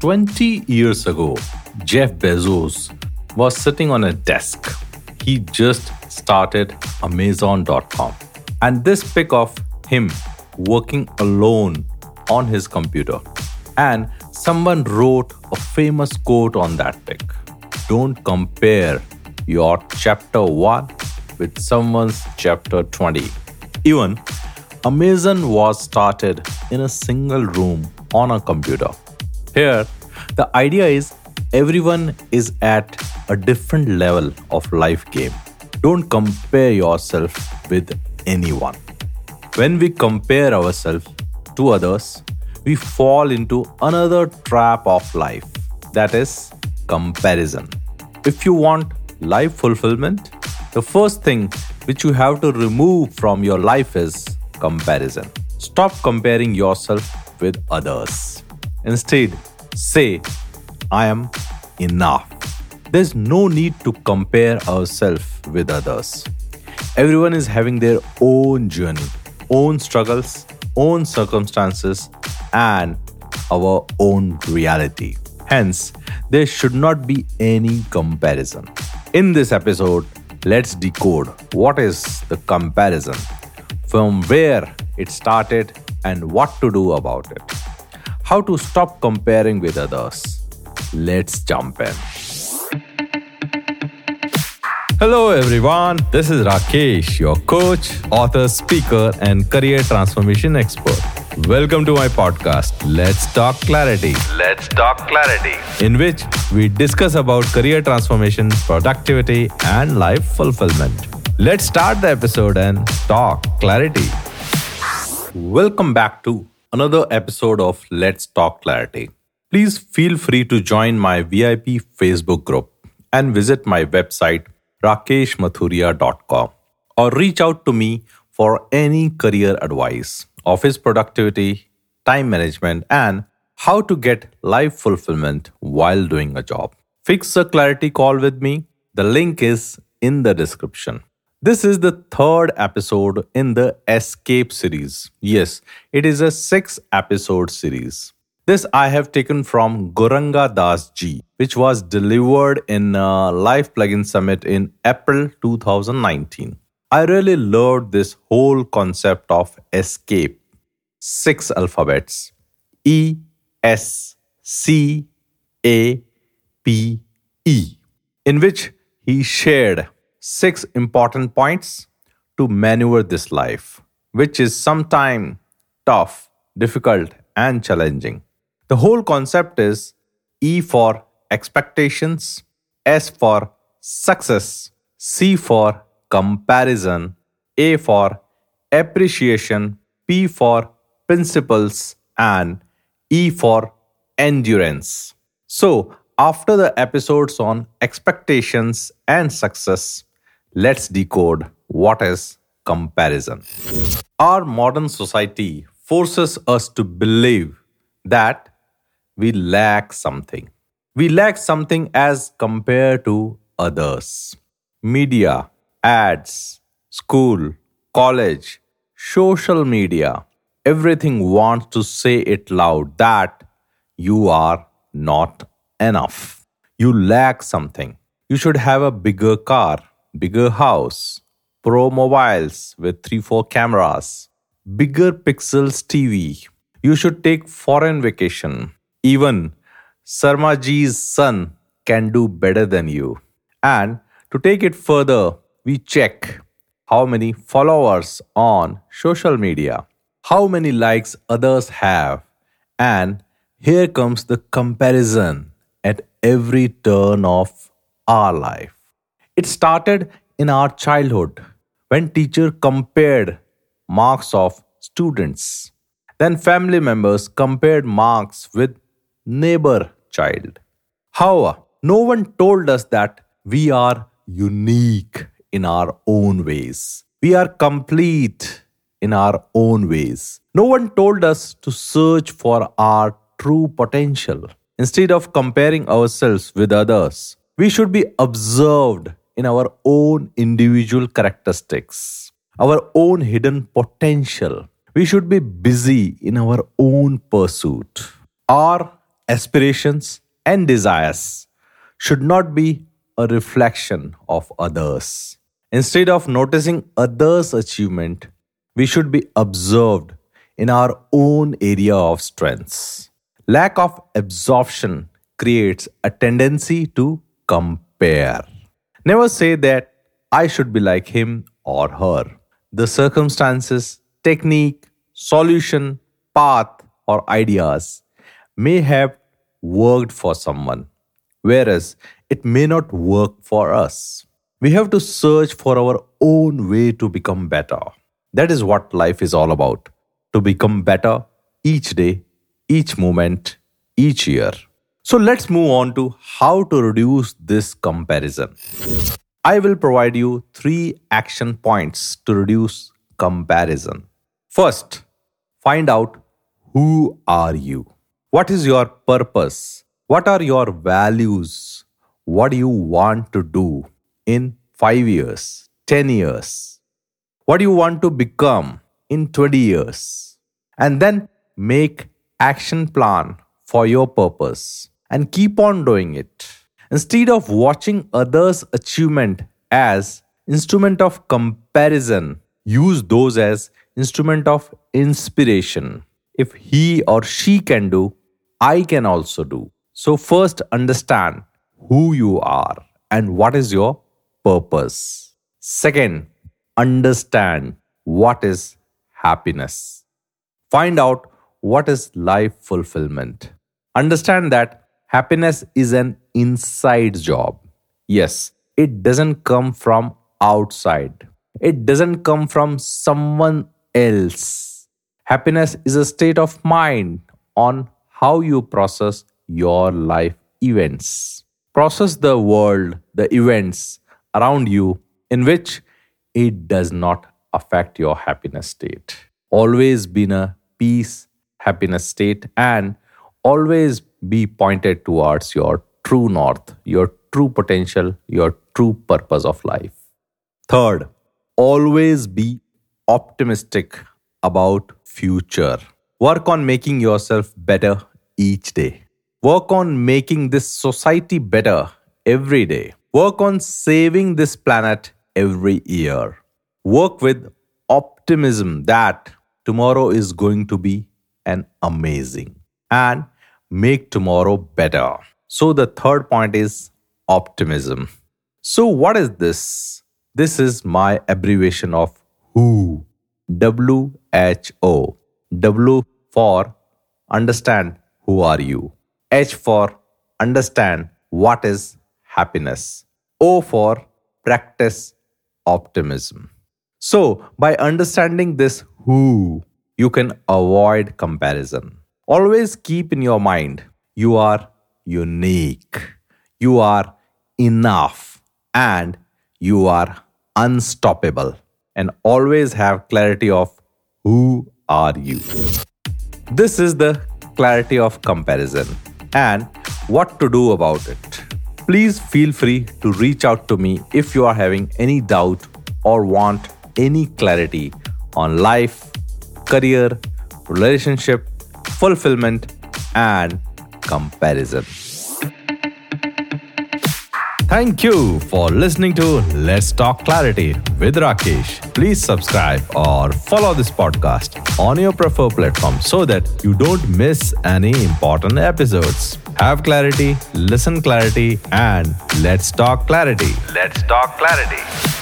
20 years ago, Jeff Bezos was sitting on a desk. He just started Amazon.com. And this pic of him working alone on his computer. And someone wrote a famous quote on that pic Don't compare your chapter 1 with someone's chapter 20. Even Amazon was started in a single room on a computer. Here, the idea is everyone is at a different level of life game. Don't compare yourself with anyone. When we compare ourselves to others, we fall into another trap of life that is comparison. If you want life fulfillment, the first thing which you have to remove from your life is comparison. Stop comparing yourself with others. Instead, say, I am enough. There's no need to compare ourselves with others. Everyone is having their own journey, own struggles, own circumstances, and our own reality. Hence, there should not be any comparison. In this episode, let's decode what is the comparison, from where it started, and what to do about it. How to stop comparing with others. Let's jump in. Hello, everyone. This is Rakesh, your coach, author, speaker, and career transformation expert. Welcome to my podcast, Let's Talk Clarity. Let's Talk Clarity, in which we discuss about career transformation, productivity, and life fulfillment. Let's start the episode and talk clarity. Welcome back to another episode of Let's Talk Clarity. Please feel free to join my VIP Facebook group and visit my website rakeshmathuria.com or reach out to me for any career advice, office productivity, time management, and how to get life fulfillment while doing a job. Fix a clarity call with me. The link is in the description. This is the third episode in the Escape series. Yes, it is a six episode series. This I have taken from Gauranga Das ji, which was delivered in uh, Life Plugin Summit in April 2019. I really loved this whole concept of escape. Six alphabets E, S, C, A, P, E, in which he shared six important points to maneuver this life, which is sometimes tough, difficult, and challenging. The whole concept is E for expectations, S for success, C for comparison, A for appreciation, P for principles, and E for endurance. So, after the episodes on expectations and success, let's decode what is comparison. Our modern society forces us to believe that we lack something. We lack something as compared to others. Media, ads, school, college, social media, everything wants to say it loud that you are not enough. You lack something. You should have a bigger car, bigger house, pro mobiles with 3 4 cameras, bigger pixels TV. You should take foreign vacation, even Sharmaji's son can do better than you. And to take it further, we check how many followers on social media, how many likes others have, and here comes the comparison at every turn of our life. It started in our childhood when teacher compared marks of students. Then family members compared marks with neighbor child. However, no one told us that we are unique in our own ways. We are complete in our own ways. No one told us to search for our true potential. Instead of comparing ourselves with others, we should be observed in our own individual characteristics, our own hidden potential. We should be busy in our own pursuit. Our aspirations, and desires should not be a reflection of others. Instead of noticing others' achievement, we should be observed in our own area of strengths. Lack of absorption creates a tendency to compare. Never say that I should be like him or her. The circumstances, technique, solution, path, or ideas may have worked for someone, whereas it may not work for us. We have to search for our own way to become better. That is what life is all about to become better each day, each moment, each year. So let's move on to how to reduce this comparison. I will provide you three action points to reduce comparison. First, find out who are you? What is your purpose? What are your values? What do you want to do in 5 years, 10 years? What do you want to become in 20 years? And then make action plan for your purpose and keep on doing it. Instead of watching others' achievement as instrument of comparison, use those as instrument of inspiration. If he or she can do, I can also do. So first understand who you are and what is your purpose. Second, understand what is happiness. Find out what is life fulfillment. Understand that happiness is an inside job. Yes, it doesn't come from outside, it doesn't come from someone else. Happiness is a state of mind on how you process your life events. Process the world, the events around you in which it does not affect your happiness state. Always be in a peace, happiness state, and always be pointed towards your true north, your true potential, your true purpose of life. Third, always be optimistic about future. Work on making yourself better each day. Work on making this society better every day. Work on saving this planet every year. Work with optimism that tomorrow is going to be an amazing and make tomorrow better. So, the third point is optimism. So, what is this? This is my abbreviation of WHO. W H O. W for understand who are you. H for understand what is happiness. O for practice optimism. So, by understanding this who, you can avoid comparison. Always keep in your mind you are unique, you are enough, and you are unstoppable. And always have clarity of who are you. This is the clarity of comparison and what to do about it. Please feel free to reach out to me if you are having any doubt or want any clarity on life, career, relationship, fulfillment, and comparison. Thank you for listening to Let's Talk Clarity with Rakesh. Please subscribe or follow this podcast on your preferred platform so that you don't miss any important episodes. Have clarity, listen clarity, and let's talk clarity. Let's talk clarity.